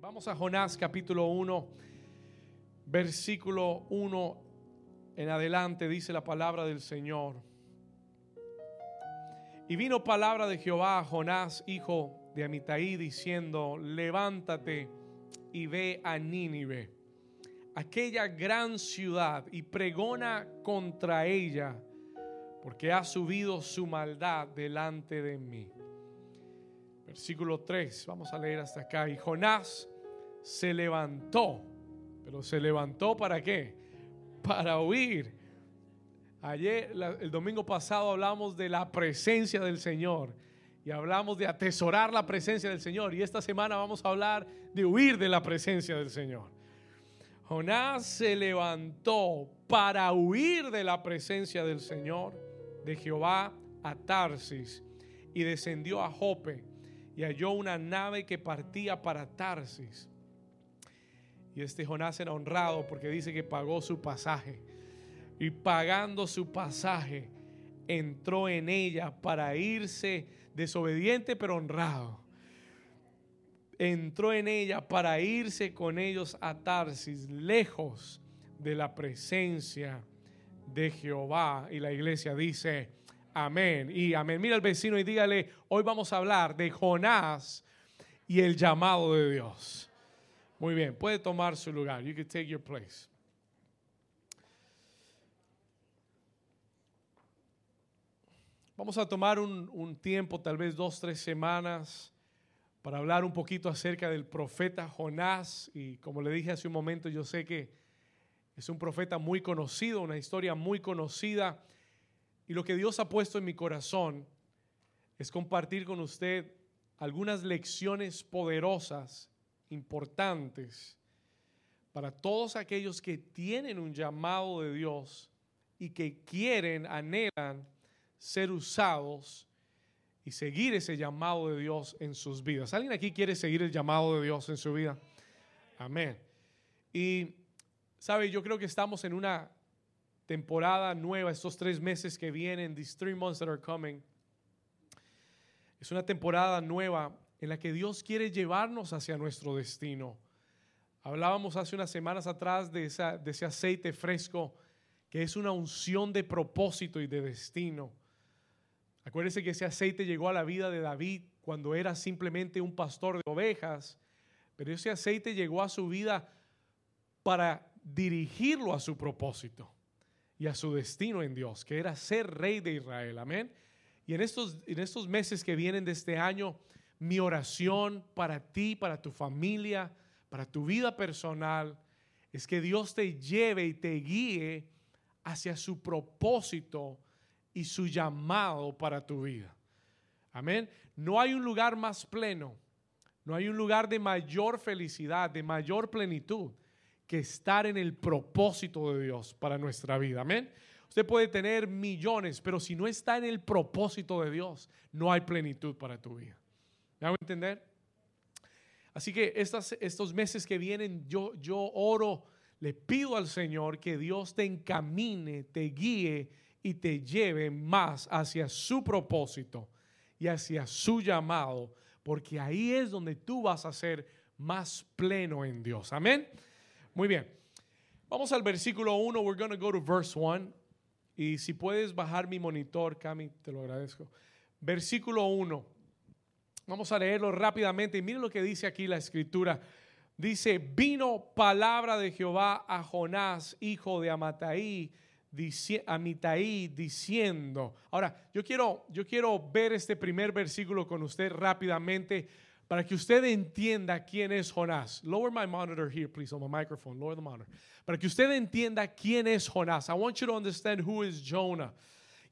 Vamos a Jonás capítulo 1, versículo 1 en adelante, dice la palabra del Señor. Y vino palabra de Jehová a Jonás, hijo de Amitai, diciendo, levántate y ve a Nínive, aquella gran ciudad, y pregona contra ella, porque ha subido su maldad delante de mí. Versículo 3, vamos a leer hasta acá. Y Jonás se levantó, pero se levantó para qué? Para huir. Ayer, el domingo pasado hablamos de la presencia del Señor y hablamos de atesorar la presencia del Señor. Y esta semana vamos a hablar de huir de la presencia del Señor. Jonás se levantó para huir de la presencia del Señor, de Jehová, a Tarsis, y descendió a Jope y halló una nave que partía para Tarsis. Y este Jonás era honrado porque dice que pagó su pasaje. Y pagando su pasaje, entró en ella para irse desobediente pero honrado. Entró en ella para irse con ellos a Tarsis, lejos de la presencia de Jehová. Y la iglesia dice, amén. Y amén. Mira al vecino y dígale, hoy vamos a hablar de Jonás y el llamado de Dios. Muy bien, puede tomar su lugar. You can take your place. Vamos a tomar un, tiempo, tal vez dos, tres semanas, para hablar un poquito acerca del profeta Jonás. Y como le dije hace un momento, yo sé que es un profeta muy conocido, una historia muy conocida. Y lo que Dios ha puesto en mi corazón es compartir con usted algunas lecciones poderosas, importantes, para todos aquellos que tienen un llamado de Dios y que quieren, anhelan ser usados y seguir ese llamado de Dios en sus vidas. ¿Alguien aquí quiere seguir el llamado de Dios en su vida? Amén. Y, ¿sabe? Yo creo que estamos en una temporada nueva, estos tres meses que vienen, these three months that are coming. Es una temporada nueva en la que Dios quiere llevarnos hacia nuestro destino. Hablábamos hace unas semanas atrás de, ese aceite fresco que es una unción de propósito y de destino. Acuérdense que ese aceite llegó a la vida de David cuando era simplemente un pastor de ovejas, pero ese aceite llegó a su vida para dirigirlo a su propósito y a su destino en Dios, que era ser rey de Israel. Amén. Y en estos, en estos meses que vienen de este año, mi oración para ti, para tu familia, para tu vida personal, es que Dios te lleve y te guíe hacia su propósito y su llamado para tu vida. Amén. No hay un lugar más pleno, no hay un lugar de mayor felicidad, de mayor plenitud que estar en el propósito de Dios para nuestra vida. Amén. Usted puede tener millones, pero si no está en el propósito de Dios, no hay plenitud para tu vida. ¿Me hago entender? Así que estos meses que vienen, yo, yo oro, le pido al Señor que Dios te encamine, te guíe y te lleve más hacia su propósito y hacia su llamado, porque ahí es donde tú vas a ser más pleno en Dios. Amén. Muy bien. Vamos al versículo 1. We're going to go to verse 1. Y si puedes bajar mi monitor, Cami, te lo agradezco. Versículo 1. Vamos a leerlo rápidamente y miren lo que dice aquí la escritura. Dice, vino palabra de Jehová a Jonás, hijo de Amataí, a Mitaí diciendo. Ahora, yo quiero, yo quiero ver este primer versículo con usted rápidamente para que usted entienda quién es Jonás. Lower my monitor here, please, on my microphone. Lower the monitor. Para que usted entienda quién es Jonás. I want you to understand who is Jonah.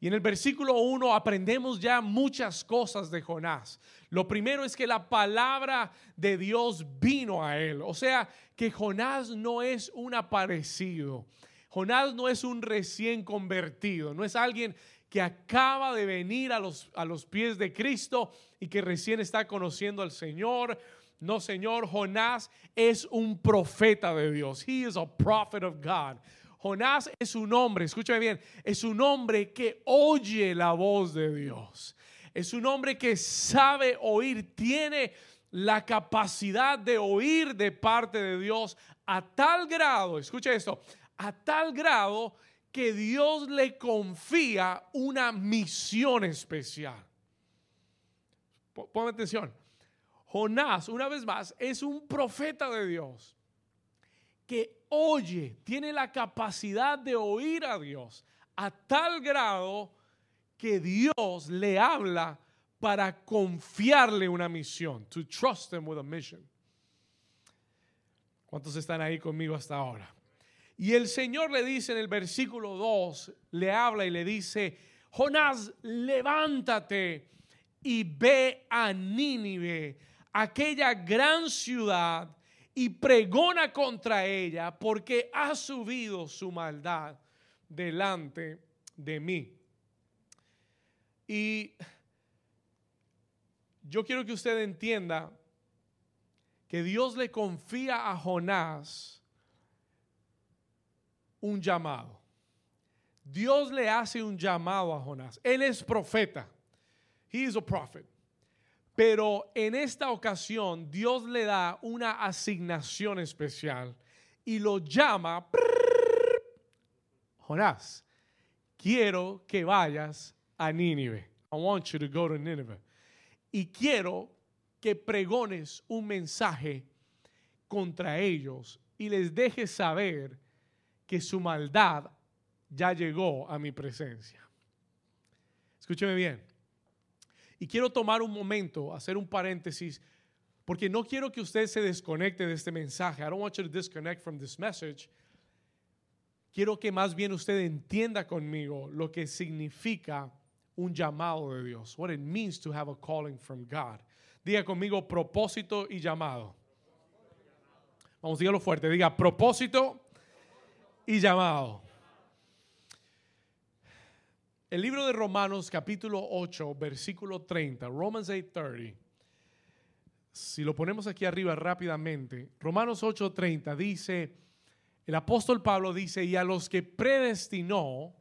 Y en el versículo 1 aprendemos ya muchas cosas de Jonás. Lo primero es que la palabra de Dios vino a él. O sea, que Jonás no es un aparecido. Jonás no es un recién convertido, no es alguien que acaba de venir a los, a los pies de Cristo y que recién está conociendo al Señor. No, Señor, Jonás es un profeta de Dios. He is a prophet of God. Jonás es un hombre, escúchame bien, es un hombre que oye la voz de Dios. Es un hombre que sabe oír, tiene la capacidad de oír de parte de Dios a tal grado, escuche esto, a tal grado que Dios le confía una misión especial. Ponme atención. Jonás, una vez más, es un profeta de Dios que oye, tiene la capacidad de oír a Dios a tal grado que Dios le habla para confiarle una misión, to trust him with a mission. ¿Cuántos están ahí conmigo hasta ahora? Y el Señor le dice en el versículo 2, le habla y le dice, Jonás, levántate y ve a Nínive, aquella gran ciudad, y pregona contra ella, porque ha subido su maldad delante de mí. Y yo quiero que usted entienda que Dios le confía a Jonás un llamado. Dios le hace un llamado a Jonás. Él es profeta. He is a prophet. Pero en esta ocasión Dios le da una asignación especial y lo llama, Jonás, quiero que vayas a Nínive. I want you to go to Nineveh. Y quiero que pregones un mensaje contra ellos y les dejes saber que su maldad ya llegó a mi presencia. Escúcheme bien. Y quiero tomar un momento, hacer un paréntesis, porque no quiero que usted se desconecte de este mensaje. I don't want you to disconnect from this message. Quiero que más bien usted entienda conmigo lo que significa un llamado de Dios. What it means to have a calling from God. Diga conmigo propósito y llamado. Vamos, dígalo fuerte. Diga propósito y llamado. El libro de Romanos capítulo 8, versículo 30, Romans 8:30. Si lo ponemos aquí arriba rápidamente, Romanos 8:30 dice, el apóstol Pablo dice, y a los que predestinó,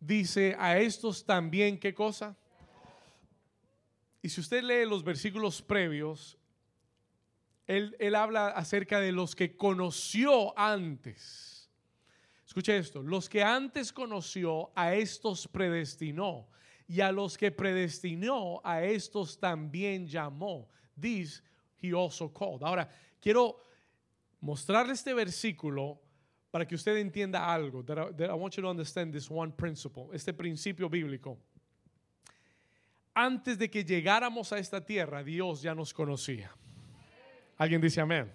dice, a estos también, ¿qué cosa? Y si usted lee los versículos previos, él, él habla acerca de los que conoció antes Escuche esto, los que antes conoció, a estos predestinó, y a los que predestinó, a estos también llamó. This he also called. Ahora, quiero mostrarle este versículo para que usted entienda algo. I, want you to understand this one principle, este principio bíblico. Antes de que llegáramos a esta tierra, Dios ya nos conocía. ¿Alguien dice amén?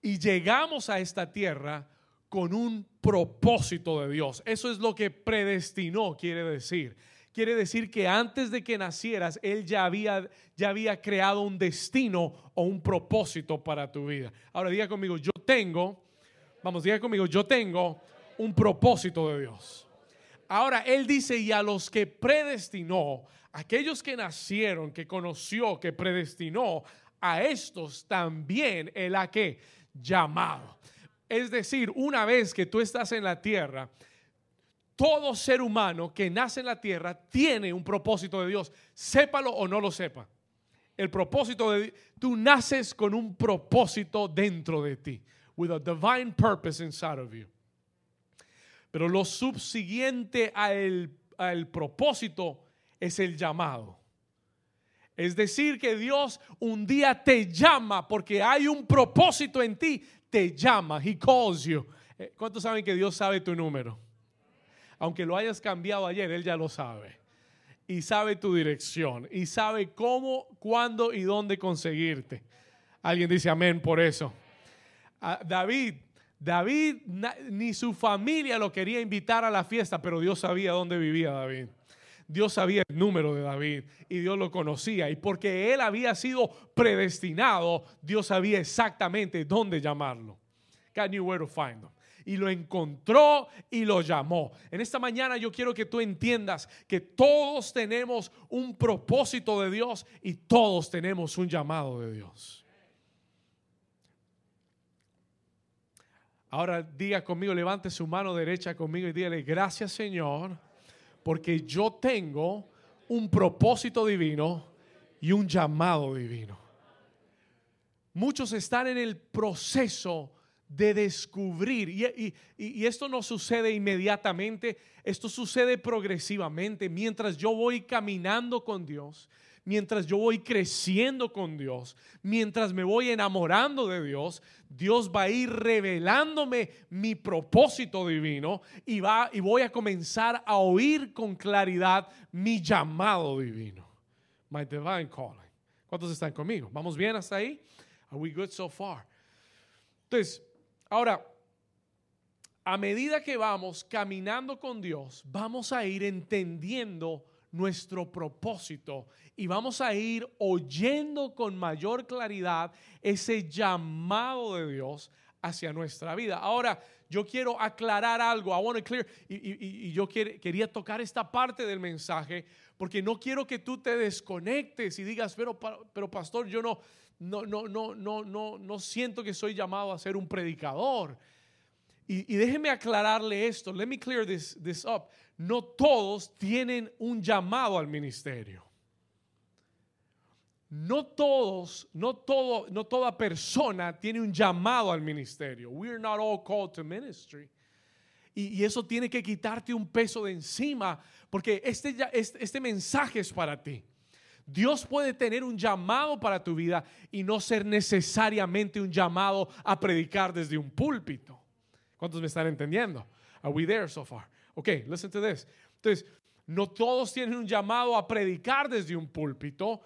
Y llegamos a esta tierra con un propósito de Dios. Eso es lo que predestinó, quiere decir. Quiere decir que antes de que nacieras, Él ya había, ya había creado un destino o un propósito para tu vida. Ahora diga conmigo, yo tengo, vamos, diga conmigo, yo tengo un propósito de Dios. Ahora Él dice, y a los que predestinó, aquellos que nacieron, que conoció, que predestinó, a estos también Él ha que llamado. Es decir, una vez que tú estás en la tierra, todo ser humano que nace en la tierra tiene un propósito de Dios, sépalo o no lo sepa. El propósito de tú naces con un propósito dentro de ti, with a divine purpose inside of you. Pero lo subsiguiente al, al propósito es el llamado. Es decir, que Dios un día te llama porque hay un propósito en ti te llama, He calls you. Eh, ¿Cuántos saben que Dios sabe tu número? Aunque lo hayas cambiado ayer, Él ya lo sabe. Y sabe tu dirección. Y sabe cómo, cuándo y dónde conseguirte. Alguien dice amén por eso. Ah, David, David ni su familia lo quería invitar a la fiesta, pero Dios sabía dónde vivía David. Dios sabía el número de David y Dios lo conocía. Y porque él había sido predestinado, Dios sabía exactamente dónde llamarlo. God knew where to find him. Y lo encontró y lo llamó. En esta mañana yo quiero que tú entiendas que todos tenemos un propósito de Dios y todos tenemos un llamado de Dios. Ahora diga conmigo, levante su mano derecha conmigo y dígale, gracias Señor porque yo tengo un propósito divino y un llamado divino. Muchos están en el proceso de descubrir, y, esto no sucede inmediatamente, esto sucede progresivamente mientras yo voy caminando con Dios, mientras yo voy creciendo con Dios, mientras me voy enamorando de Dios, Dios va a ir revelándome mi propósito divino y, va, y voy a comenzar a oír con claridad mi llamado divino. My divine calling. ¿Cuántos están conmigo? ¿Vamos bien hasta ahí? Are we good so far? Entonces, ahora, a medida que vamos caminando con Dios, vamos a ir entendiendo nuestro propósito y vamos a ir oyendo con mayor claridad ese llamado de Dios hacia nuestra vida. Ahora, yo quiero aclarar algo. I want to clear. Y, yo quería tocar esta parte del mensaje porque no quiero que tú te desconectes y digas, pero, pero pastor, yo no, no, no, no, no, no, no siento que soy llamado a ser un predicador. Y, déjeme aclararle esto. Let me clear this, this up. No todos tienen un llamado al ministerio. No todos, no todo, no toda persona tiene un llamado al ministerio. We are not all called to ministry. Y, eso tiene que quitarte un peso de encima, porque este, este, este mensaje es para ti. Dios puede tener un llamado para tu vida y no ser necesariamente un llamado a predicar desde un púlpito. ¿Cuántos me están entendiendo? Are we there so far? Okay, listen to this. Entonces, no todos tienen un llamado a predicar desde un púlpito,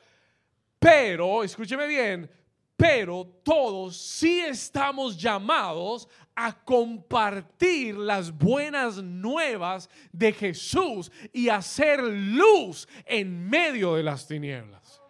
pero, escúcheme bien, pero todos sí estamos llamados a compartir las buenas nuevas de Jesús y hacer luz en medio de las tinieblas.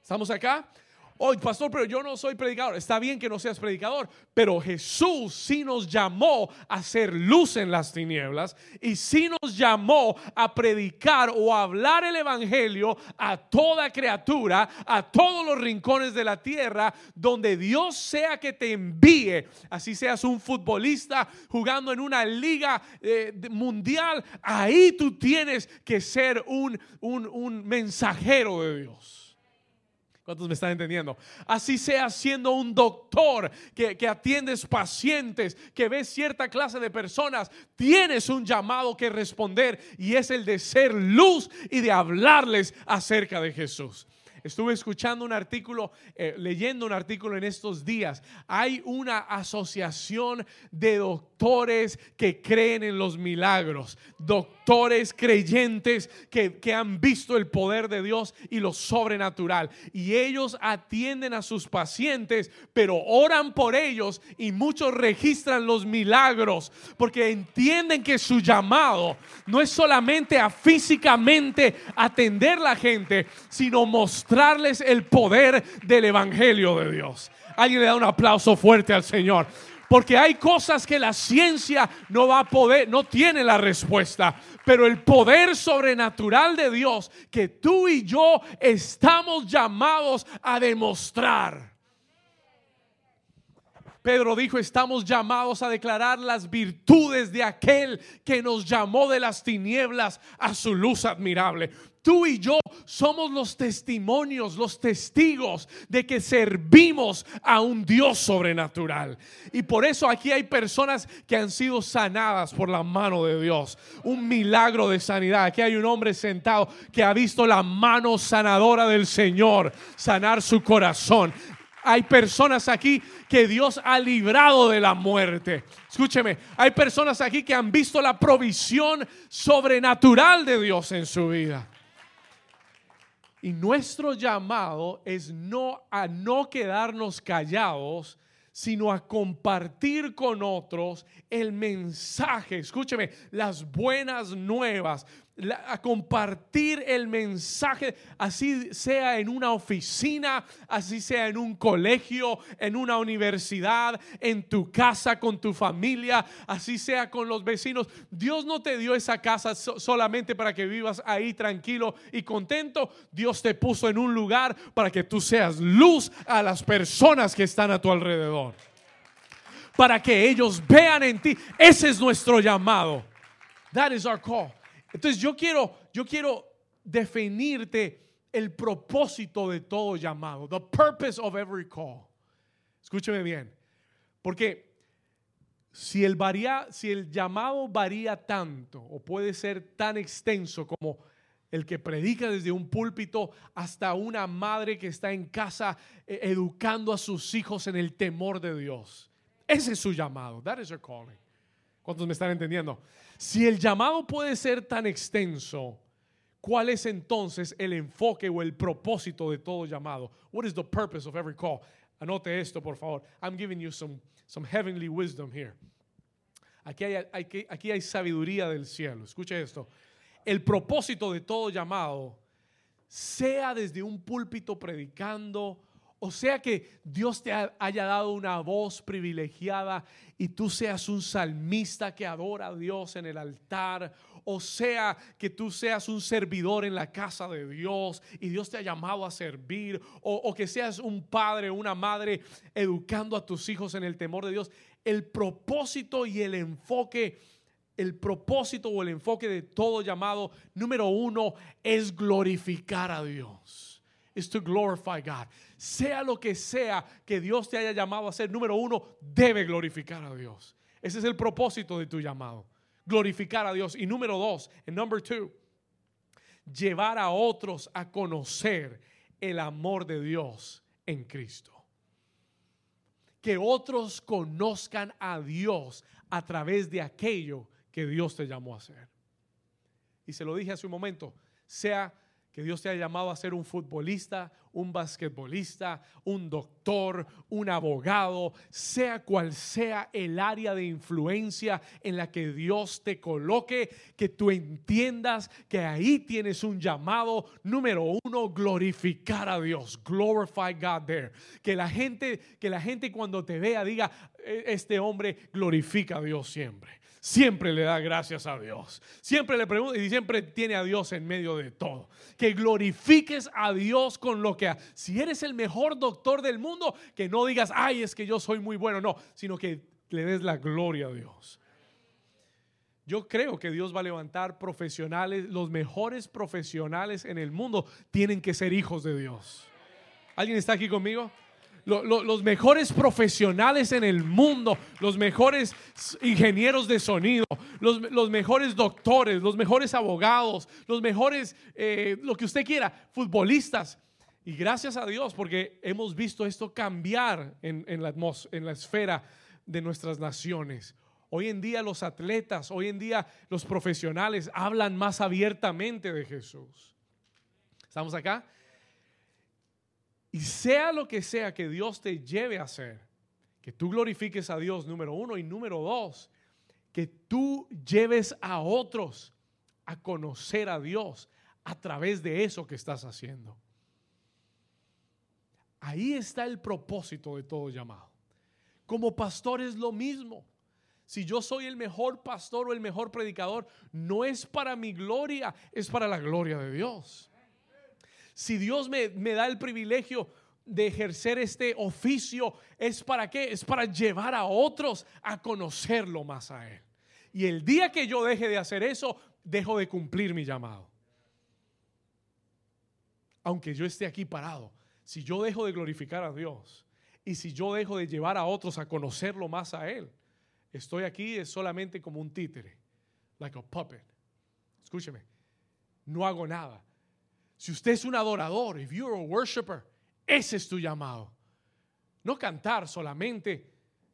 ¿Estamos acá? Hoy, pastor, pero yo no soy predicador. Está bien que no seas predicador, pero Jesús sí nos llamó a hacer luz en las tinieblas y sí nos llamó a predicar o a hablar el Evangelio a toda criatura, a todos los rincones de la tierra, donde Dios sea que te envíe. Así seas un futbolista jugando en una liga eh, mundial, ahí tú tienes que ser un, un, un mensajero de Dios. ¿Cuántos me están entendiendo? Así sea siendo un doctor que, que, atiendes pacientes, que ves cierta clase de personas, tienes un llamado que responder y es el de ser luz y de hablarles acerca de Jesús. Estuve escuchando un artículo, eh, leyendo un artículo en estos días. Hay una asociación de doctores que creen en los milagros, doctores creyentes que, que han visto el poder de Dios y lo sobrenatural. Y ellos atienden a sus pacientes, pero oran por ellos y muchos registran los milagros porque entienden que su llamado no es solamente a físicamente atender la gente, sino mostrar el poder del Evangelio de Dios. Alguien le da un aplauso fuerte al Señor. Porque hay cosas que la ciencia no va a poder, no tiene la respuesta. Pero el poder sobrenatural de Dios que tú y yo estamos llamados a demostrar. Pedro dijo, estamos llamados a declarar las virtudes de aquel que nos llamó de las tinieblas a su luz admirable. Tú y yo somos los testimonios, los testigos de que servimos a un Dios sobrenatural. Y por eso aquí hay personas que han sido sanadas por la mano de Dios. Un milagro de sanidad. Aquí hay un hombre sentado que ha visto la mano sanadora del Señor sanar su corazón. Hay personas aquí que Dios ha librado de la muerte. Escúcheme, hay personas aquí que han visto la provisión sobrenatural de Dios en su vida. Y nuestro llamado es no a no quedarnos callados, sino a compartir con otros el mensaje, escúcheme, las buenas nuevas, a compartir el mensaje, así sea en una oficina, así sea en un colegio, en una universidad, en tu casa, con tu familia, así sea con los vecinos. Dios no te dio esa casa solamente para que vivas ahí tranquilo y contento. Dios te puso en un lugar para que tú seas luz a las personas que están a tu alrededor para que ellos vean en ti. Ese es nuestro llamado. That is our call. Entonces yo quiero, yo quiero definirte el propósito de todo llamado, the purpose of every call. Escúcheme bien, porque si el, varía, si el llamado varía tanto o puede ser tan extenso como el que predica desde un púlpito hasta una madre que está en casa eh, educando a sus hijos en el temor de Dios. Ese es su llamado. That is her calling. ¿Cuántos me están entendiendo? Si el llamado puede ser tan extenso, ¿cuál es entonces el enfoque o el propósito de todo llamado? What is the purpose of every call? Anote esto, por favor. I'm giving you some, some heavenly wisdom here. Aquí hay, aquí hay sabiduría del cielo. Escuche esto el propósito de todo llamado, sea desde un púlpito predicando, o sea que Dios te haya dado una voz privilegiada y tú seas un salmista que adora a Dios en el altar, o sea que tú seas un servidor en la casa de Dios y Dios te ha llamado a servir, o, o que seas un padre, una madre educando a tus hijos en el temor de Dios. El propósito y el enfoque el propósito o el enfoque de todo llamado, número uno, es glorificar a Dios. Es to glorify God. Sea lo que sea que Dios te haya llamado a hacer, número uno, debe glorificar a Dios. Ese es el propósito de tu llamado. Glorificar a Dios. Y número dos, en number two, llevar a otros a conocer el amor de Dios en Cristo. Que otros conozcan a Dios a través de aquello que Dios te llamó a hacer. Y se lo dije hace un momento, sea que Dios te haya llamado a ser un futbolista, un basquetbolista, un doctor, un abogado, sea cual sea el área de influencia en la que Dios te coloque, que tú entiendas que ahí tienes un llamado número uno, glorificar a Dios, glorify God there. Que la gente, que la gente cuando te vea diga, e, este hombre glorifica a Dios siempre siempre le da gracias a Dios. Siempre le pregunta y siempre tiene a Dios en medio de todo. Que glorifiques a Dios con lo que... Si eres el mejor doctor del mundo, que no digas, ay, es que yo soy muy bueno, no, sino que le des la gloria a Dios. Yo creo que Dios va a levantar profesionales, los mejores profesionales en el mundo tienen que ser hijos de Dios. ¿Alguien está aquí conmigo? Los mejores profesionales en el mundo, los mejores ingenieros de sonido, los, mejores doctores, los mejores abogados, los mejores, eh, lo que usted quiera, futbolistas. Y gracias a Dios porque hemos visto esto cambiar en, la, en la esfera de nuestras naciones. Hoy en día los atletas, hoy en día los profesionales hablan más abiertamente de Jesús. ¿Estamos acá? Y sea lo que sea que Dios te lleve a hacer, que tú glorifiques a Dios, número uno, y número dos, que tú lleves a otros a conocer a Dios a través de eso que estás haciendo. Ahí está el propósito de todo llamado. Como pastor es lo mismo. Si yo soy el mejor pastor o el mejor predicador, no es para mi gloria, es para la gloria de Dios. Si Dios me, da el privilegio de ejercer este oficio, ¿es para qué? Es para llevar a otros a conocerlo más a Él. Y el día que yo deje de hacer eso, dejo de cumplir mi llamado. Aunque yo esté aquí parado, si yo dejo de glorificar a Dios y si yo dejo de llevar a otros a conocerlo más a Él, estoy aquí es solamente como un títere, like a puppet. Escúcheme, no hago nada. Si usted es un adorador, if you're a worshiper, ese es tu llamado. No cantar solamente,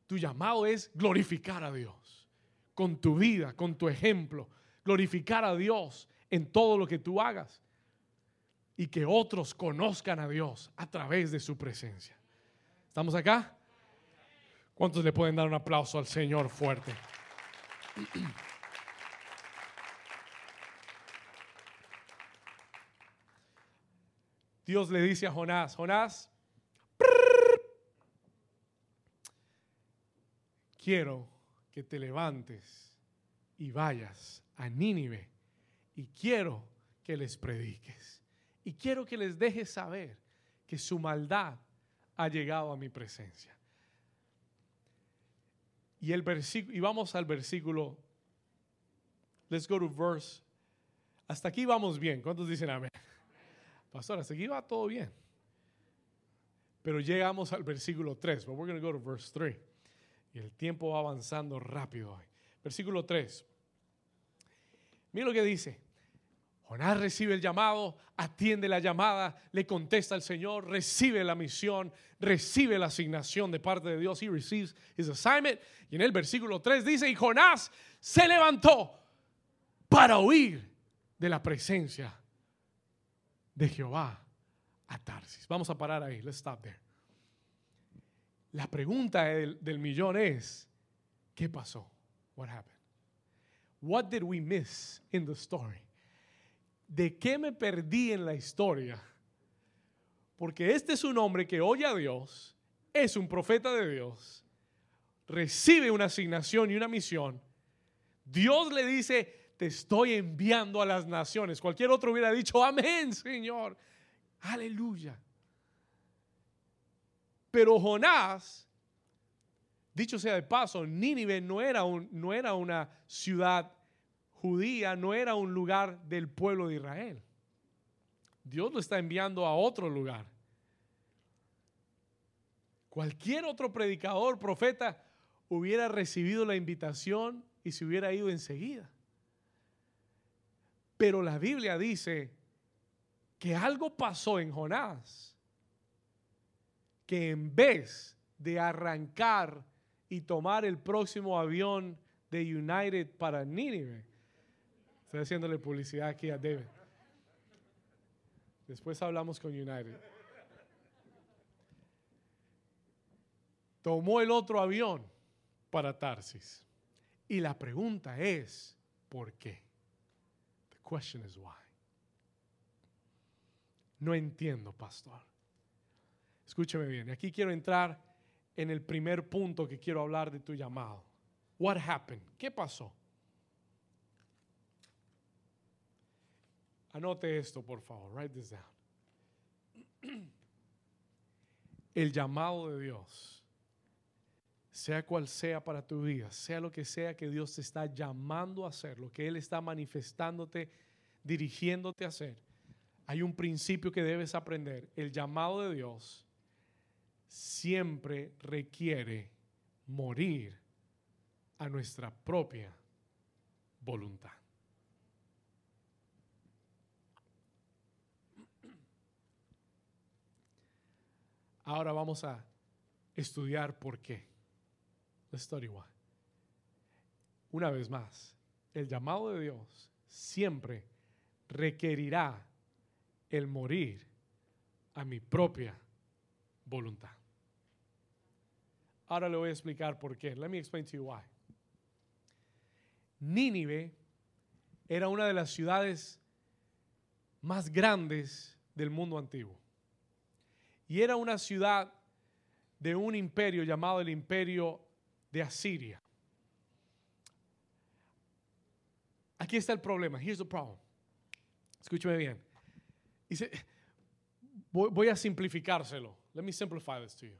tu llamado es glorificar a Dios con tu vida, con tu ejemplo, glorificar a Dios en todo lo que tú hagas y que otros conozcan a Dios a través de su presencia. ¿Estamos acá? ¿Cuántos le pueden dar un aplauso al Señor fuerte? Dios le dice a Jonás, Jonás, quiero que te levantes y vayas a Nínive y quiero que les prediques y quiero que les dejes saber que su maldad ha llegado a mi presencia. Y el versículo y vamos al versículo Let's go to verse. Hasta aquí vamos bien. ¿Cuántos dicen amén? Pastor, hasta aquí va todo bien. Pero llegamos al versículo 3. But we're going to go to verse 3. Y el tiempo va avanzando rápido hoy. Versículo 3. Mira lo que dice. Jonás recibe el llamado, atiende la llamada, le contesta al Señor, recibe la misión, recibe la asignación de parte de Dios. He receives his assignment. Y en el versículo 3 dice, y Jonás se levantó para huir de la presencia de Jehová a Tarsis. Vamos a parar ahí. Let's stop there. La pregunta del, millón es, ¿qué pasó? What happened? What did we miss in the story? ¿De qué me perdí en la historia? Porque este es un hombre que oye a Dios, es un profeta de Dios, recibe una asignación y una misión. Dios le dice, te estoy enviando a las naciones. Cualquier otro hubiera dicho, amén, Señor. Aleluya. Pero Jonás, dicho sea de paso, Nínive no era, un, no era una ciudad judía, no era un lugar del pueblo de Israel. Dios lo está enviando a otro lugar. Cualquier otro predicador, profeta, hubiera recibido la invitación y se hubiera ido enseguida. Pero la Biblia dice que algo pasó en Jonás, que en vez de arrancar y tomar el próximo avión de United para Nínive, estoy haciéndole publicidad aquí a David. Después hablamos con United. Tomó el otro avión para Tarsis. Y la pregunta es, ¿por qué? Question is why. No entiendo, pastor. Escúcheme bien, aquí quiero entrar en el primer punto que quiero hablar de tu llamado. What happened? ¿Qué pasó? Anote esto, por favor. Write this down. El llamado de Dios, sea cual sea para tu vida, sea lo que sea que Dios te está llamando a hacer, lo que Él está manifestándote, dirigiéndote a hacer, hay un principio que debes aprender. El llamado de Dios siempre requiere morir a nuestra propia voluntad. Ahora vamos a estudiar por qué. La story why. Una vez más, el llamado de Dios siempre requerirá el morir a mi propia voluntad. Ahora le voy a explicar por qué. Let me explain to you why. Nínive era una de las ciudades más grandes del mundo antiguo. Y era una ciudad de un imperio llamado el imperio de Asiria. Aquí está el problema. Here's the problem. Escúcheme bien. Dice, voy, voy a simplificárselo. Let me simplify this to you.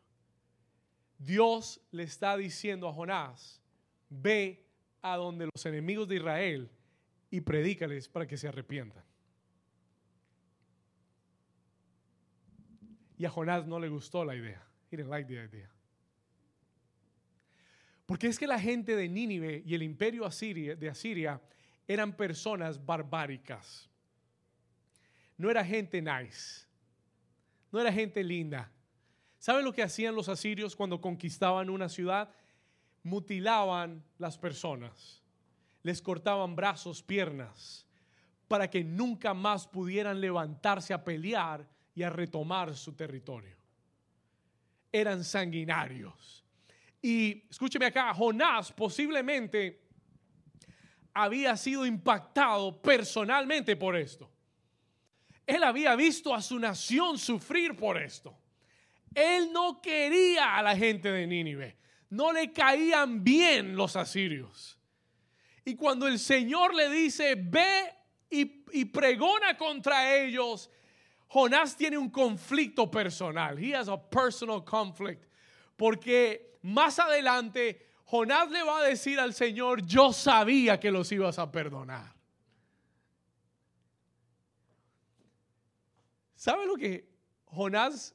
Dios le está diciendo a Jonás, ve a donde los enemigos de Israel y predícales para que se arrepientan. Y a Jonás no le gustó la idea. He didn't like the idea. Porque es que la gente de Nínive y el imperio Asiria, de Asiria eran personas barbáricas. No era gente nice. No era gente linda. ¿Saben lo que hacían los asirios cuando conquistaban una ciudad? Mutilaban las personas. Les cortaban brazos, piernas, para que nunca más pudieran levantarse a pelear y a retomar su territorio. Eran sanguinarios. Y escúcheme acá, Jonás posiblemente había sido impactado personalmente por esto. Él había visto a su nación sufrir por esto. Él no quería a la gente de Nínive. No le caían bien los asirios. Y cuando el Señor le dice, ve y, y pregona contra ellos, Jonás tiene un conflicto personal. He has a personal conflict. Porque más adelante Jonás le va a decir al Señor, yo sabía que los ibas a perdonar. ¿Sabe lo que Jonás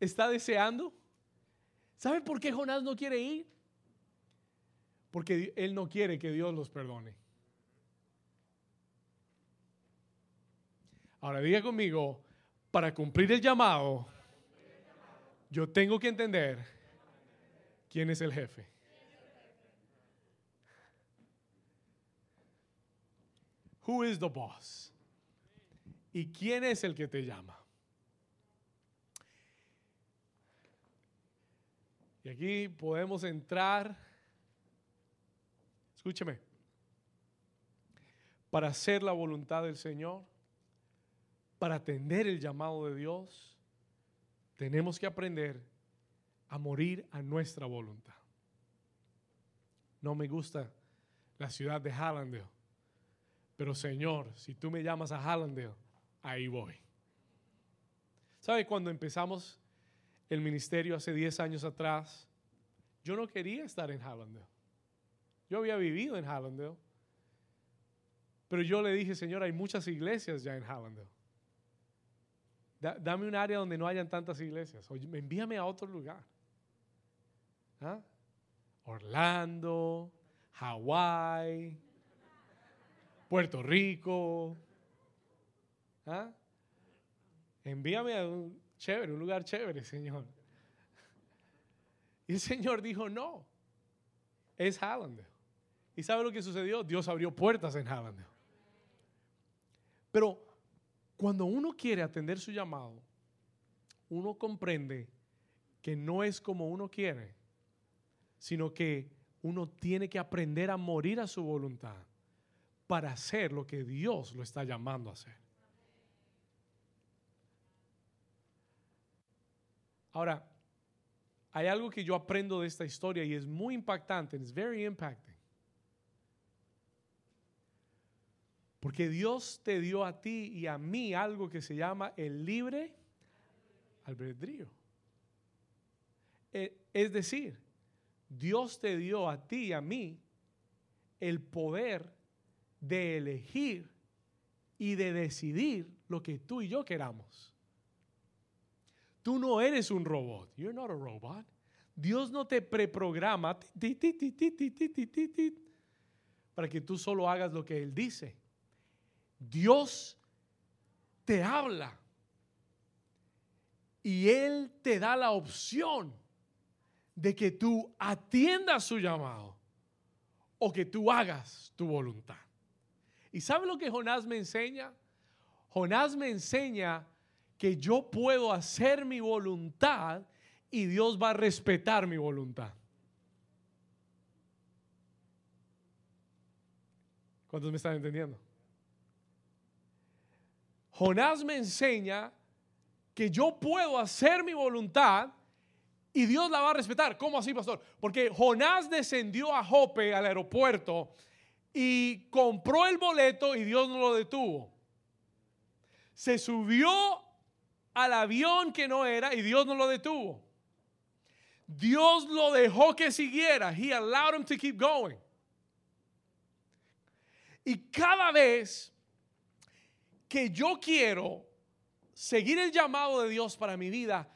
está deseando? ¿Sabe por qué Jonás no quiere ir? Porque él no quiere que Dios los perdone. Ahora diga conmigo, para cumplir el llamado, yo tengo que entender quién es el jefe. Who is the boss? ¿Y quién es el que te llama? Y aquí podemos entrar, escúcheme, para hacer la voluntad del Señor, para atender el llamado de Dios, tenemos que aprender a morir a nuestra voluntad. No me gusta la ciudad de Hallandale, pero Señor, si tú me llamas a Hallandale, ahí voy. ¿Sabe cuando empezamos el ministerio hace 10 años atrás? Yo no quería estar en Hallandale. Yo había vivido en Hallandale. Pero yo le dije, Señor, hay muchas iglesias ya en Hallandale. dame un área donde no hayan tantas iglesias. Oye, envíame a otro lugar. ¿Ah? Orlando, Hawái, Puerto Rico. ¿Ah? Envíame a un chévere, un lugar chévere, Señor. Y el Señor dijo, no, es Hallandale. ¿Y sabe lo que sucedió? Dios abrió puertas en Hallandale. Pero cuando uno quiere atender su llamado, uno comprende que no es como uno quiere, sino que uno tiene que aprender a morir a su voluntad para hacer lo que Dios lo está llamando a hacer. Ahora, hay algo que yo aprendo de esta historia y es muy impactante, es very impacting. Porque Dios te dio a ti y a mí algo que se llama el libre albedrío. E, es decir, Dios te dio a ti y a mí el poder de elegir y de decidir lo que tú y yo queramos. Tú no eres un robot. You're not a robot. Dios no te preprograma para que tú solo hagas lo que Él dice. Dios te habla y Él te da la opción de que tú atiendas su llamado o que tú hagas tu voluntad. ¿Y sabe lo que Jonás me enseña? Jonás me enseña que yo puedo hacer mi voluntad y Dios va a respetar mi voluntad. ¿Cuántos me están entendiendo? Jonás me enseña que yo puedo hacer mi voluntad y Dios la va a respetar. ¿Cómo así, pastor? Porque Jonás descendió a Jope, al aeropuerto, y compró el boleto y Dios no lo detuvo. Se subió al avión que no era y Dios no lo detuvo. Dios lo dejó que siguiera. He allowed him to keep going. Y cada vez que yo quiero seguir el llamado de Dios para mi vida,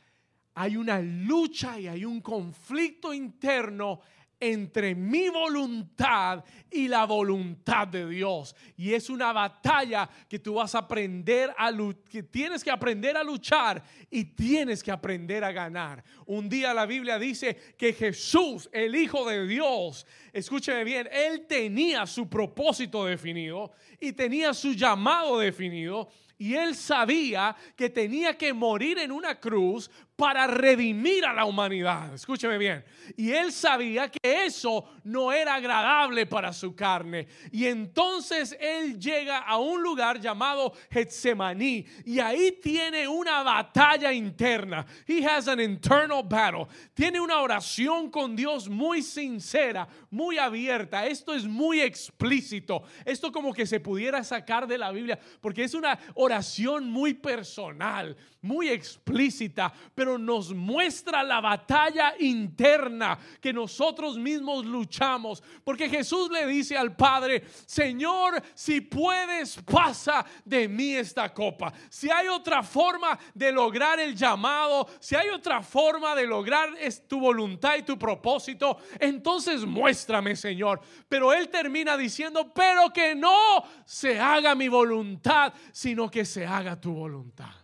hay una lucha y hay un conflicto interno entre mi voluntad y la voluntad de Dios. Y es una batalla que tú vas a aprender a que tienes que aprender a luchar y tienes que aprender a ganar. Un día la Biblia dice que Jesús, el Hijo de Dios, escúcheme bien, él tenía su propósito definido y tenía su llamado definido y él sabía que tenía que morir en una cruz para redimir a la humanidad. Escúcheme bien. Y él sabía que eso no era agradable para su carne. Y entonces él llega a un lugar llamado Getsemaní y ahí tiene una batalla interna. He has an internal battle. Tiene una oración con Dios muy sincera, muy abierta. Esto es muy explícito. Esto como que se pudiera sacar de la Biblia porque es una oración muy personal, muy explícita, nos muestra la batalla interna que nosotros mismos luchamos. Porque Jesús le dice al Padre, Señor, si puedes, pasa de mí esta copa. Si hay otra forma de lograr el llamado, si hay otra forma de lograr tu voluntad y tu propósito, entonces muéstrame, Señor. Pero Él termina diciendo, pero que no se haga mi voluntad, sino que se haga tu voluntad.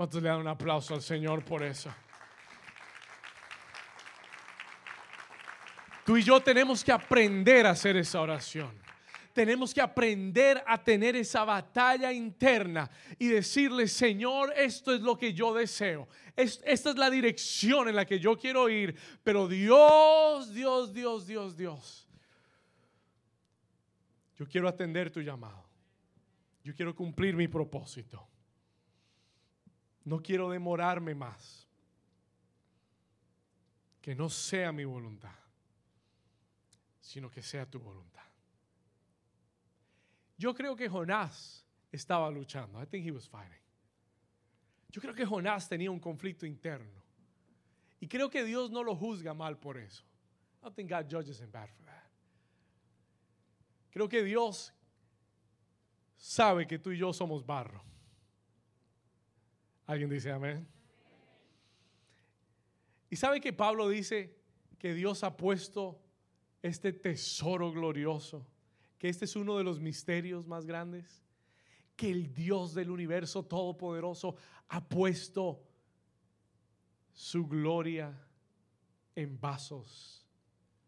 ¿Cuántos le dan un aplauso al Señor por eso? Tú y yo tenemos que aprender a hacer esa oración. Tenemos que aprender a tener esa batalla interna y decirle, Señor, esto es lo que yo deseo. esta es la dirección en la que yo quiero ir. Pero Dios, Dios, Dios, Dios, Dios. Yo quiero atender tu llamado. Yo quiero cumplir mi propósito. No quiero demorarme más. Que no sea mi voluntad, sino que sea tu voluntad. Yo creo que Jonás estaba luchando. I think he was fighting. Yo creo que Jonás tenía un conflicto interno. Y creo que Dios no lo juzga mal por eso. I don't think God judges him bad for that. Creo que Dios sabe que tú y yo somos barro. ¿Alguien dice amén? Y sabe que Pablo dice que Dios ha puesto este tesoro glorioso, que este es uno de los misterios más grandes, que el Dios del universo todopoderoso ha puesto su gloria en vasos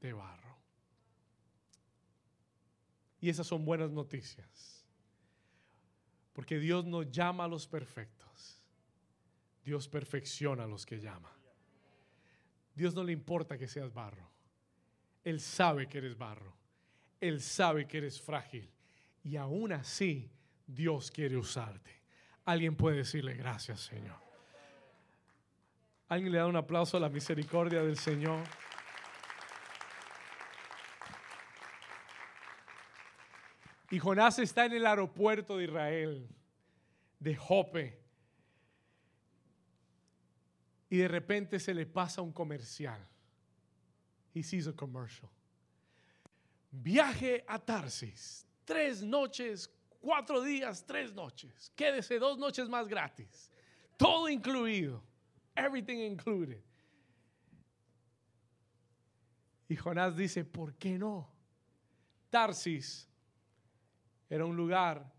de barro. Y esas son buenas noticias, porque Dios nos llama a los perfectos Dios perfecciona a los que llama. Dios no le importa que seas barro. Él sabe que eres barro. Él sabe que eres frágil. Y aún así, Dios quiere usarte. Alguien puede decirle gracias, Señor. Alguien le da un aplauso a la misericordia del Señor. Y Jonás está en el aeropuerto de Israel, de Jope y de repente se le pasa un comercial. He sees a commercial. Viaje a Tarsis, tres noches, cuatro días, tres noches. Quédese dos noches más gratis. Todo incluido. Everything included. Y Jonás dice, ¿por qué no? Tarsis era un lugar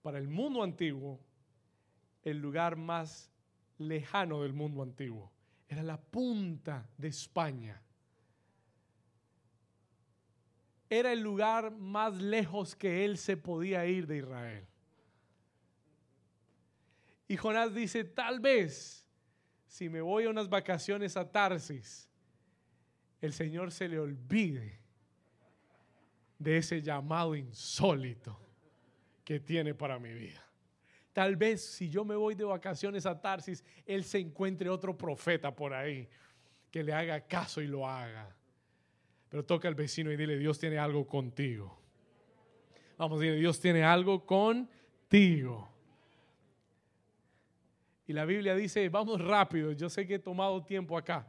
para el mundo antiguo, el lugar más lejano del mundo antiguo. Era la punta de España. Era el lugar más lejos que él se podía ir de Israel. Y Jonás dice, tal vez si me voy a unas vacaciones a Tarsis, el Señor se le olvide de ese llamado insólito que tiene para mi vida. Tal vez si yo me voy de vacaciones a Tarsis, Él se encuentre otro profeta por ahí que le haga caso y lo haga. Pero toca al vecino y dile, Dios tiene algo contigo. Vamos, dile, Dios tiene algo contigo. Y la Biblia dice, vamos rápido, yo sé que he tomado tiempo acá.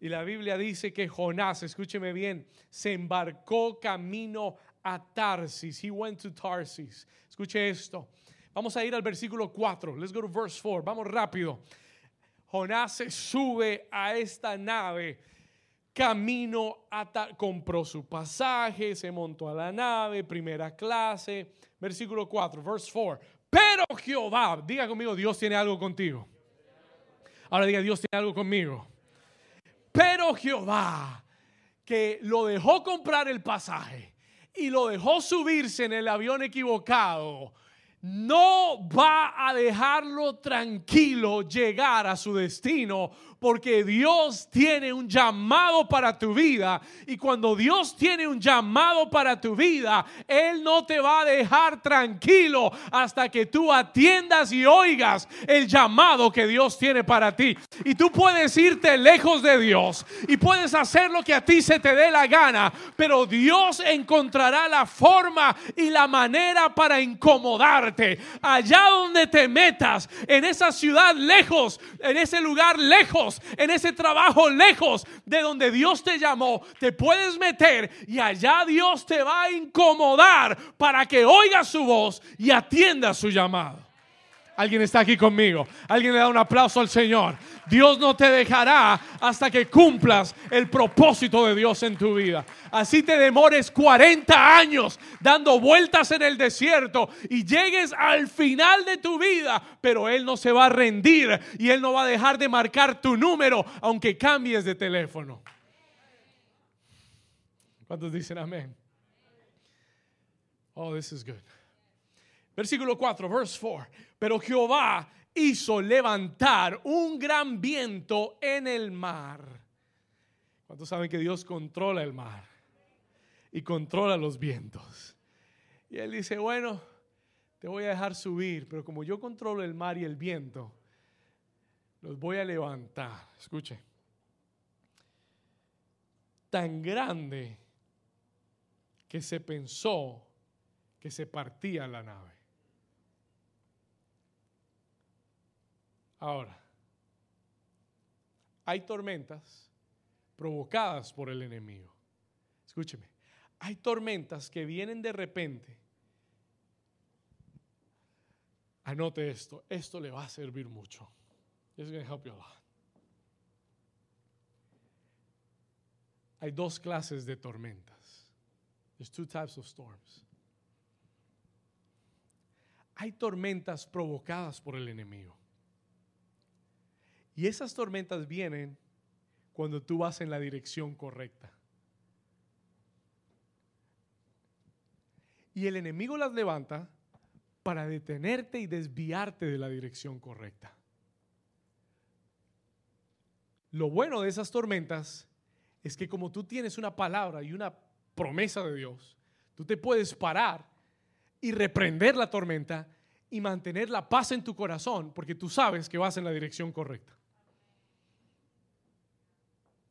Y la Biblia dice que Jonás, escúcheme bien, se embarcó camino a Tarsis. He went to Tarsis. Escuche esto. Vamos a ir al versículo 4. Let's go to verse 4. Vamos rápido. Jonás se sube a esta nave camino a compró su pasaje, se montó a la nave, primera clase. Versículo 4, verse 4. Pero Jehová, diga conmigo, Dios tiene algo contigo. Ahora diga, Dios tiene algo conmigo. Pero Jehová, que lo dejó comprar el pasaje y lo dejó subirse en el avión equivocado, no va a dejarlo tranquilo llegar a su destino porque Dios tiene un llamado para tu vida. Y cuando Dios tiene un llamado para tu vida, Él no te va a dejar tranquilo hasta que tú atiendas y oigas el llamado que Dios tiene para ti. Y tú puedes irte lejos de Dios y puedes hacer lo que a ti se te dé la gana, pero Dios encontrará la forma y la manera para incomodarte. Allá donde te metas, en esa ciudad lejos, en ese lugar lejos, en ese trabajo lejos de donde Dios te llamó, te puedes meter y allá Dios te va a incomodar para que oigas su voz y atienda su llamado. Alguien está aquí conmigo. Alguien le da un aplauso al Señor. Dios no te dejará hasta que cumplas el propósito de Dios en tu vida. Así te demores 40 años dando vueltas en el desierto y llegues al final de tu vida, pero Él no se va a rendir y Él no va a dejar de marcar tu número aunque cambies de teléfono. ¿Cuántos dicen amén? Oh, this is good. Versículo 4, verse 4. Pero Jehová hizo levantar un gran viento en el mar. ¿Cuántos saben que Dios controla el mar? Y controla los vientos. Y él dice, bueno, te voy a dejar subir, pero como yo controlo el mar y el viento, los voy a levantar. Escuche. Tan grande que se pensó que se partía la nave. Ahora, hay tormentas provocadas por el enemigo. Escúcheme, hay tormentas que vienen de repente. Anote esto, esto le va a servir mucho. It's going to help you a lot. Hay dos clases de tormentas. There's two types of storms. Hay tormentas provocadas por el enemigo. Y esas tormentas vienen cuando tú vas en la dirección correcta. Y el enemigo las levanta para detenerte y desviarte de la dirección correcta. Lo bueno de esas tormentas es que como tú tienes una palabra y una promesa de Dios, tú te puedes parar y reprender la tormenta y mantener la paz en tu corazón porque tú sabes que vas en la dirección correcta.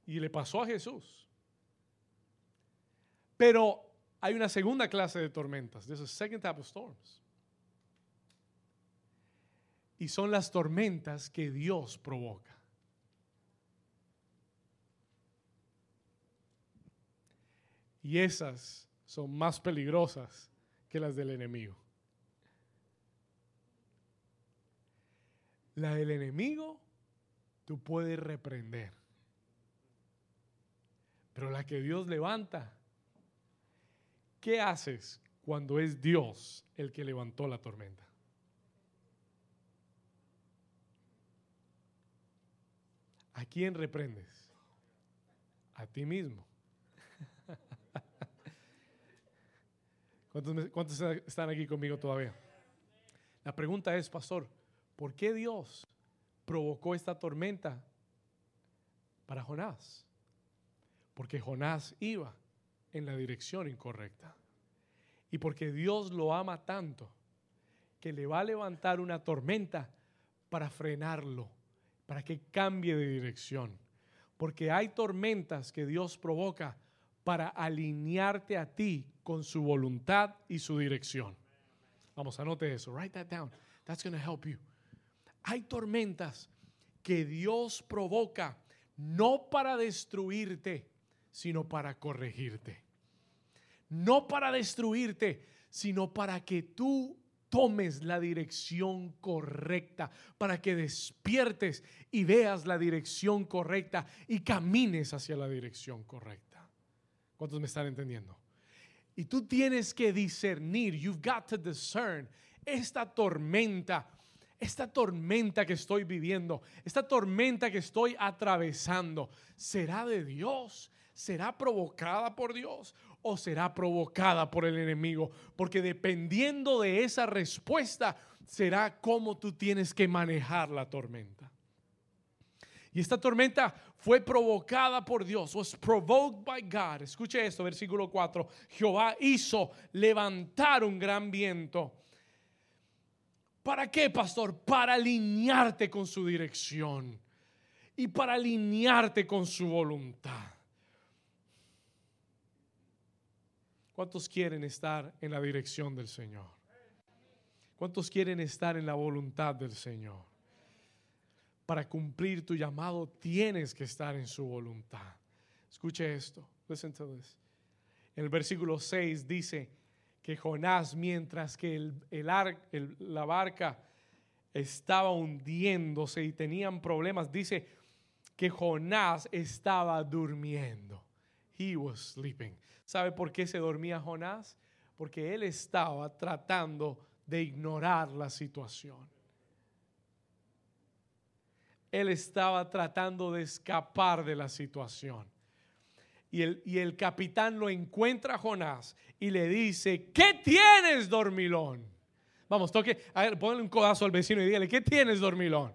Y le pasó a Jesús. Pero hay una segunda clase de tormentas. There's a second type of storms. Y son las tormentas que Dios provoca. Y esas son más peligrosas que las del enemigo. La del enemigo tú puedes reprender. Pero la que Dios levanta, ¿qué haces cuando es Dios el que levantó la tormenta? ¿A quién reprendes? A ti mismo. ¿Cuántos, ¿Cuántos, están aquí conmigo todavía? La pregunta es, pastor, ¿por qué Dios provocó esta tormenta para Jonás? Porque Jonás iba en la dirección incorrecta. Y porque Dios lo ama tanto que le va a levantar una tormenta para frenarlo, para que cambie de dirección. Porque hay tormentas que Dios provoca para alinearte a ti con su voluntad y su dirección. Vamos, anote eso. Write that down. That's going to help you. Hay tormentas que Dios provoca no para destruirte, sino para corregirte. No para destruirte, sino para que tú tomes la dirección correcta, para que despiertes y veas la dirección correcta y camines hacia la dirección correcta. ¿Cuántos me están entendiendo? Y tú tienes que discernir, you've got to discern esta tormenta, esta tormenta que estoy viviendo, esta tormenta que estoy atravesando, ¿será de Dios? ¿Será provocada por Dios o será provocada por el enemigo? Porque dependiendo de esa respuesta, será cómo tú tienes que manejar la tormenta. Y esta tormenta fue provocada por Dios, was provoked by God. Escuche esto, versículo 4. Jehová hizo levantar un gran viento. ¿Para qué, pastor? Para alinearte con su dirección y para alinearte con su voluntad. ¿Cuántos quieren estar en la dirección del Señor? ¿Cuántos quieren estar en la voluntad del Señor? Para cumplir tu llamado tienes que estar en su voluntad. Escuche esto. Listen to this. El versículo 6 dice que Jonás, mientras que el, la barca estaba hundiéndose y tenían problemas, dice que Jonás estaba durmiendo. He was sleeping. ¿Sabe por qué se dormía Jonás? Porque él estaba tratando de ignorar la situación. Él estaba tratando de escapar de la situación. Y el, y el capitán lo encuentra a Jonás y le dice, ¿qué tienes, dormilón? Vamos, toque, a ver, ponle un codazo al vecino y dígale, ¿qué tienes, dormilón?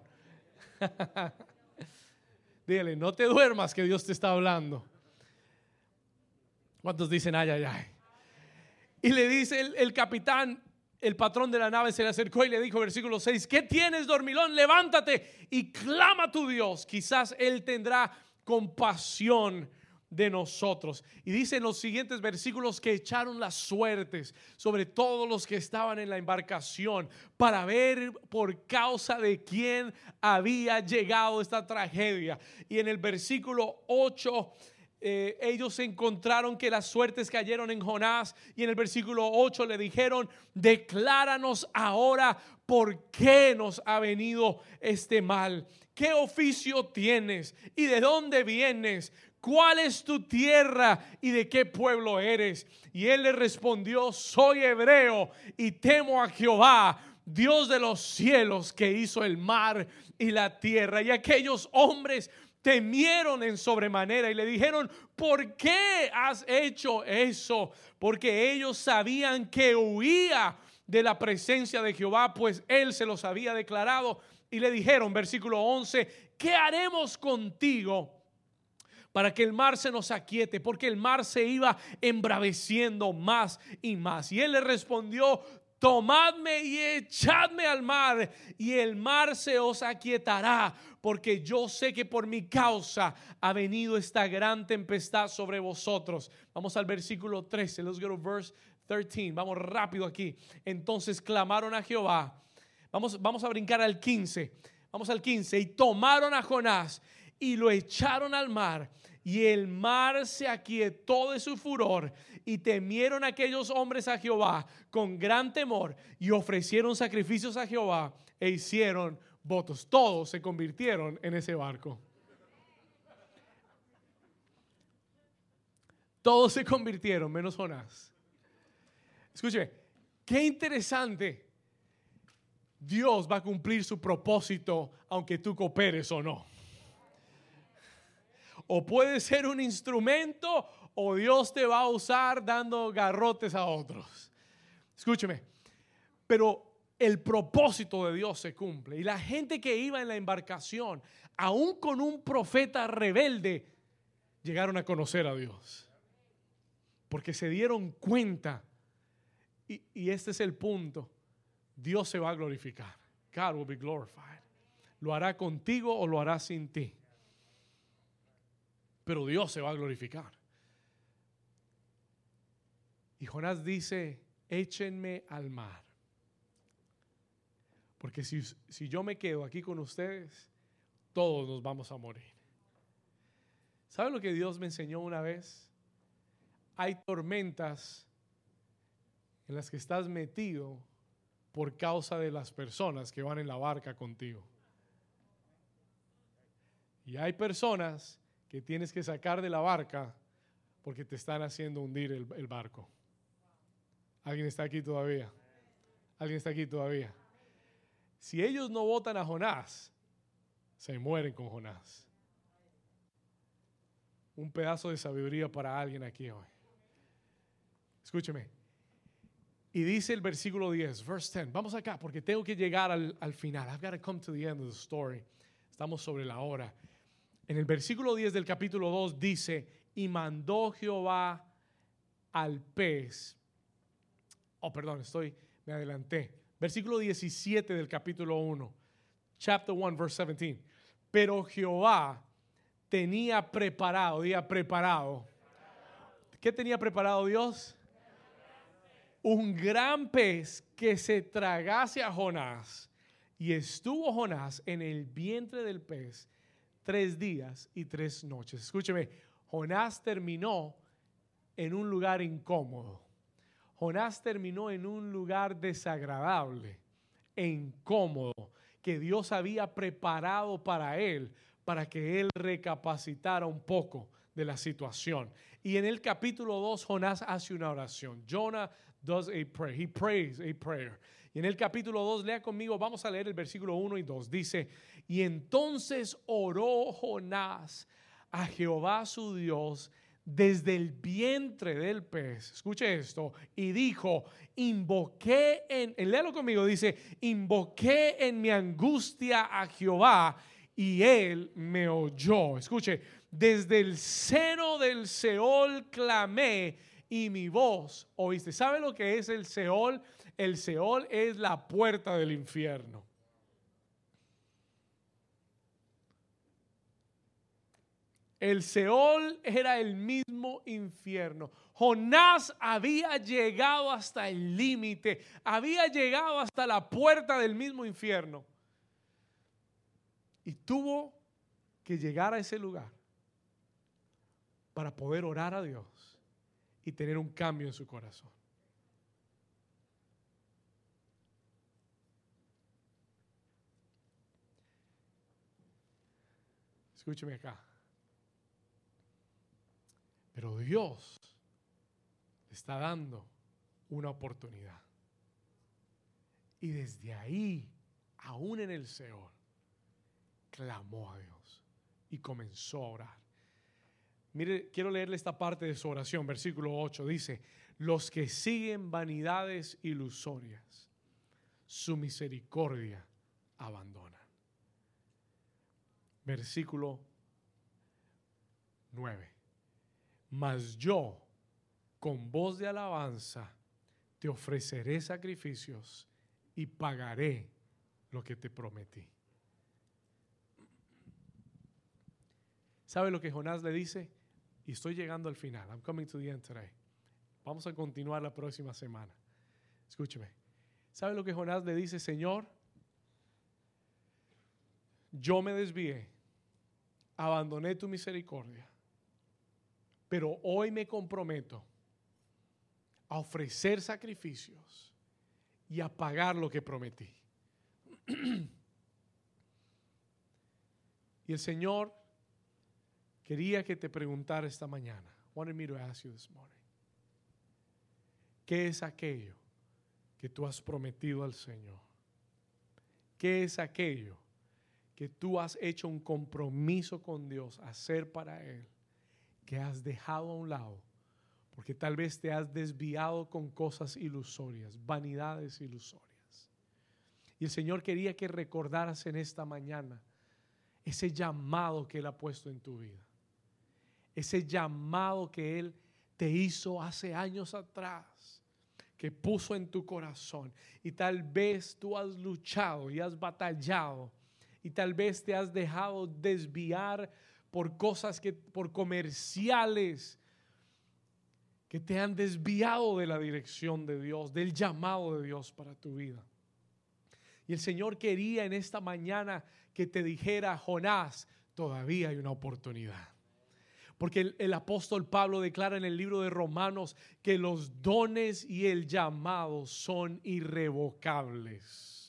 dígale, no te duermas que Dios te está hablando. ¿Cuántos dicen ay, ay, ay? Y le dice el, capitán, el patrón de la nave se le acercó y le dijo, versículo 6, ¿qué tienes, dormilón? Levántate y clama a tu Dios. Quizás Él tendrá compasión de nosotros. Y dice en los siguientes versículos que echaron las suertes sobre todos los que estaban en la embarcación para ver por causa de quién había llegado esta tragedia. Y en el versículo 8 eh, ellos encontraron que las suertes cayeron en Jonás y en el versículo 8 le dijeron, decláranos ahora por qué nos ha venido este mal. ¿Qué oficio tienes y de dónde vienes? ¿Cuál es tu tierra y de qué pueblo eres? Y él le respondió, soy hebreo y temo a Jehová, Dios de los cielos que hizo el mar y la tierra. Y aquellos hombres temieron en sobremanera y le dijeron, ¿por qué has hecho eso? Porque ellos sabían que huía de la presencia de Jehová, pues él se los había declarado. Y le dijeron, versículo 11, ¿qué haremos contigo? para que el mar se nos aquiete, porque el mar se iba embraveciendo más y más. Y él le respondió, tomadme y echadme al mar, y el mar se os aquietará, porque yo sé que por mi causa ha venido esta gran tempestad sobre vosotros. Vamos al versículo 13, let's go to verse 13, vamos rápido aquí. Entonces clamaron a Jehová. Vamos, vamos a brincar al 15, vamos al 15, y tomaron a Jonás y lo echaron al mar y el mar se aquietó de su furor y temieron aquellos hombres a Jehová con gran temor y ofrecieron sacrificios a Jehová e hicieron votos. Todos se convirtieron en ese barco. Todos se convirtieron, menos Jonás. Escúcheme, qué interesante. Dios va a cumplir su propósito aunque tú cooperes o no. O puede ser un instrumento o Dios te va a usar dando garrotes a otros. Escúcheme, pero el propósito de Dios se cumple. Y la gente que iba en la embarcación, aún con un profeta rebelde, llegaron a conocer a Dios. Porque se dieron cuenta, y, y este es el punto, Dios se va a glorificar. God will be glorified. Lo hará contigo o lo hará sin ti pero Dios se va a glorificar. Y Jonás dice, échenme al mar. Porque si, si, yo me quedo aquí con ustedes, todos nos vamos a morir. ¿Sabe lo que Dios me enseñó una vez? Hay tormentas en las que estás metido por causa de las personas que van en la barca contigo. Y hay personas que tienes que sacar de la barca porque te están haciendo hundir el, barco. ¿Alguien está aquí todavía? ¿Alguien está aquí todavía? Si ellos no votan a Jonás, se mueren con Jonás. Un pedazo de sabiduría para alguien aquí hoy. Escúcheme. Y dice el versículo 10, verse 10. Vamos acá porque tengo que llegar al, al final. I've got to come to the end of the story. Estamos sobre la hora. En el versículo 10 del capítulo 2 dice, y mandó Jehová al pez. Oh, perdón, estoy, me adelanté. Versículo 17 del capítulo 1, chapter 1, verse 17. Pero Jehová tenía preparado, diga preparado. ¿Qué tenía preparado Dios? Un gran pez que se tragase a Jonás. Y estuvo Jonás en el vientre del pez tres días y tres noches. Escúcheme, Jonás terminó en un lugar incómodo. Jonás terminó en un lugar desagradable e incómodo que Dios había preparado para él, para que él recapacitara un poco de la situación. Y en el capítulo 2, Jonás hace una oración. Jonah does a prayer. He prays a prayer. Y en el capítulo 2, lea conmigo, vamos a leer el versículo 1 y 2. Dice, y entonces oró Jonás a Jehová su Dios desde el vientre del pez. Escuche esto. Y dijo, invoqué en, léalo conmigo, dice, invoqué en mi angustia a Jehová y él me oyó. Escuche, desde el seno del Seol clamé y mi voz oíste. ¿Sabe lo que es el Seol? El Seol es la puerta del infierno. El Seol era el mismo infierno. Jonás había llegado hasta el límite, había llegado hasta la puerta del mismo infierno. Y tuvo que llegar a ese lugar para poder orar a Dios y tener un cambio en su corazón. Escúcheme acá. Pero Dios le está dando una oportunidad. Y desde ahí, aún en el Señor, clamó a Dios y comenzó a orar. Mire, quiero leerle esta parte de su oración, versículo 8. Dice, los que siguen vanidades ilusorias, su misericordia abandonan. Versículo 9. Mas yo, con voz de alabanza, te ofreceré sacrificios y pagaré lo que te prometí. ¿Sabe lo que Jonás le dice? Y estoy llegando al final. I'm coming to the end today. Vamos a continuar la próxima semana. Escúcheme. ¿Sabe lo que Jonás le dice? Señor, yo me desvié, abandoné tu misericordia, pero hoy me comprometo a ofrecer sacrificios y a pagar lo que prometí. y el Señor quería que te preguntara esta mañana. Wanted me to ask you this morning. ¿Qué es aquello que tú has prometido al Señor? ¿Qué es aquello que tú has hecho un compromiso con Dios hacer para Él, que has dejado a un lado? Porque tal vez te has desviado con cosas ilusorias, vanidades ilusorias. Y el Señor quería que recordaras en esta mañana ese llamado que Él ha puesto en tu vida ese llamado que Él te hizo hace años atrás, que puso en tu corazón. Y tal vez tú has luchado y has batallado y tal vez te has dejado desviar por cosas que, por comerciales que te han desviado de la dirección de Dios, del llamado de Dios para tu vida. Y el Señor quería en esta mañana que te dijera, Jonás, todavía hay una oportunidad. Porque el, apóstol Pablo declara en el libro de Romanos que los dones y el llamado son irrevocables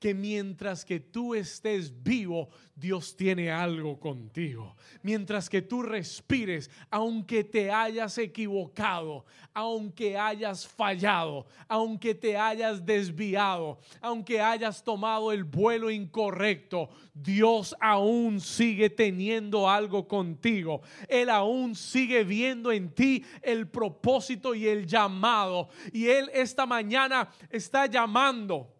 que mientras que tú estés vivo, Dios tiene algo contigo. Mientras que tú respires, aunque te hayas equivocado, aunque hayas fallado, aunque te hayas desviado, aunque hayas tomado el vuelo incorrecto, Dios aún sigue teniendo algo contigo. Él aún sigue viendo en ti el propósito y el llamado. Y Él esta mañana está llamando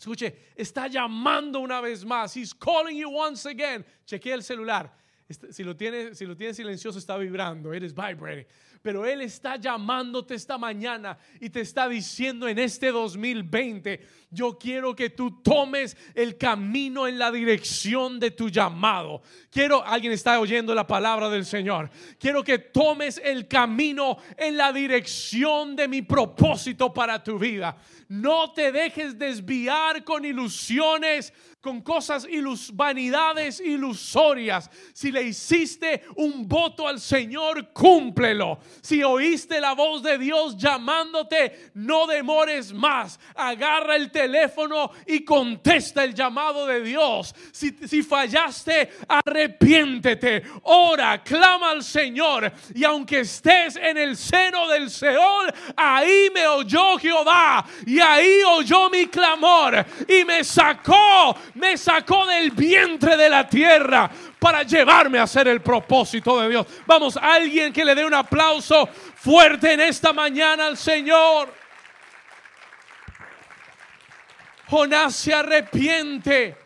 Escuche, está llamando una vez más. He's calling you once again. Chequea el celular. Este, si lo tiene, si lo tiene silencioso está vibrando, it is vibrating. Pero Él está llamándote esta mañana y te está diciendo en este 2020, yo quiero que tú tomes el camino en la dirección de tu llamado. Quiero, alguien está oyendo la palabra del Señor. Quiero que tomes el camino en la dirección de mi propósito para tu vida. No te dejes desviar con ilusiones con cosas, ilus vanidades ilusorias. Si le hiciste un voto al Señor, cúmplelo. Si oíste la voz de Dios llamándote, no demores más. Agarra el teléfono y contesta el llamado de Dios. Si, si fallaste, arrepiéntete. Ora, clama al Señor. Y aunque estés en el seno del Seol, ahí me oyó Jehová. Y ahí oyó mi clamor. Y me sacó me sacó del vientre de la tierra para llevarme a hacer el propósito de Dios. Vamos, alguien que le dé un aplauso fuerte en esta mañana al Señor. Jonás se arrepiente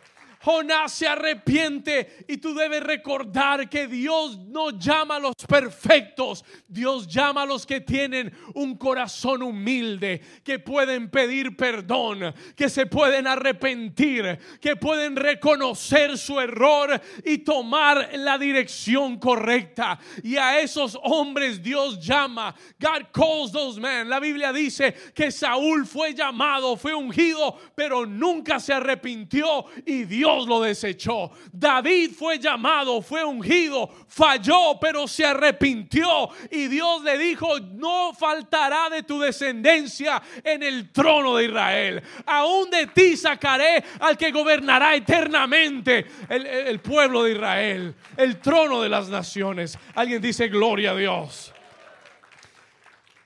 Jonás se arrepiente y tú debes recordar que Dios no llama a los perfectos, Dios llama a los que tienen un corazón humilde, que pueden pedir perdón, que se pueden arrepentir, que pueden reconocer su error y tomar la dirección correcta. Y a esos hombres Dios llama. God calls those men. La Biblia dice que Saúl fue llamado, fue ungido, pero nunca se arrepintió y Dios lo desechó. David fue llamado, fue ungido, falló, pero se arrepintió. Y Dios le dijo, no faltará de tu descendencia en el trono de Israel. Aún de ti sacaré al que gobernará eternamente el, pueblo de Israel, el trono de las naciones. Alguien dice, gloria a Dios.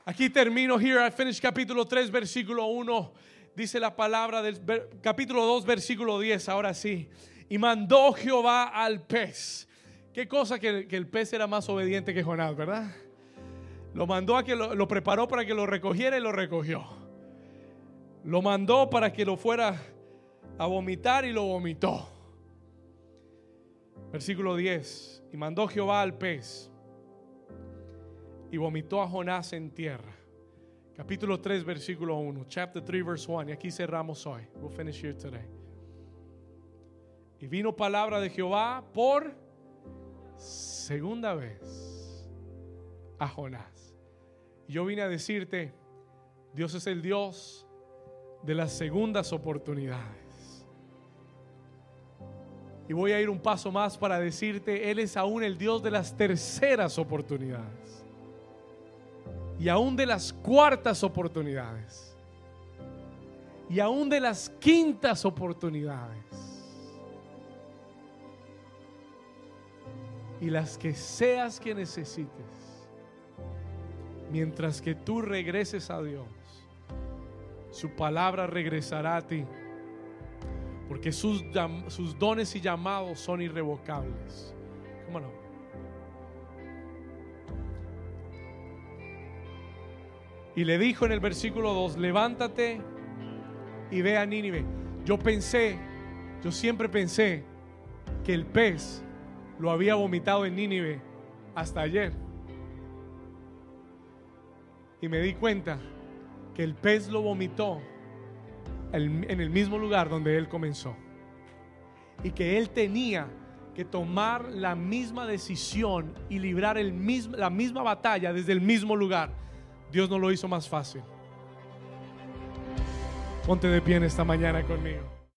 Aquí termino, here I finish capítulo 3, versículo 1 dice la palabra del capítulo 2, versículo 10, ahora sí. Y mandó Jehová al pez. Qué cosa que, el pez era más obediente que Jonás, ¿verdad? Lo mandó a que lo, lo preparó para que lo recogiera y lo recogió. Lo mandó para que lo fuera a vomitar y lo vomitó. Versículo 10. Y mandó Jehová al pez y vomitó a Jonás en tierra. Capítulo 3, versículo 1. Chapter 3, verse 1. Y aquí cerramos hoy. We'll finish here today. Y vino palabra de Jehová por segunda vez a Jonás. Yo vine a decirte, Dios es el Dios de las segundas oportunidades. Y voy a ir un paso más para decirte, Él es aún el Dios de las terceras oportunidades y aún de las cuartas oportunidades y aún de las quintas oportunidades y las que seas que necesites mientras que tú regreses a Dios su palabra regresará a ti porque sus, sus dones y llamados son irrevocables ¿Cómo no? Y le dijo en el versículo 2, levántate y ve a Nínive. Yo pensé, yo siempre pensé que el pez lo había vomitado en Nínive hasta ayer. Y me di cuenta que el pez lo vomitó en el mismo lugar donde él comenzó. Y que él tenía que tomar la misma decisión y librar el la misma batalla desde el mismo lugar. Dios no lo hizo más fácil. Ponte de pie en esta mañana conmigo.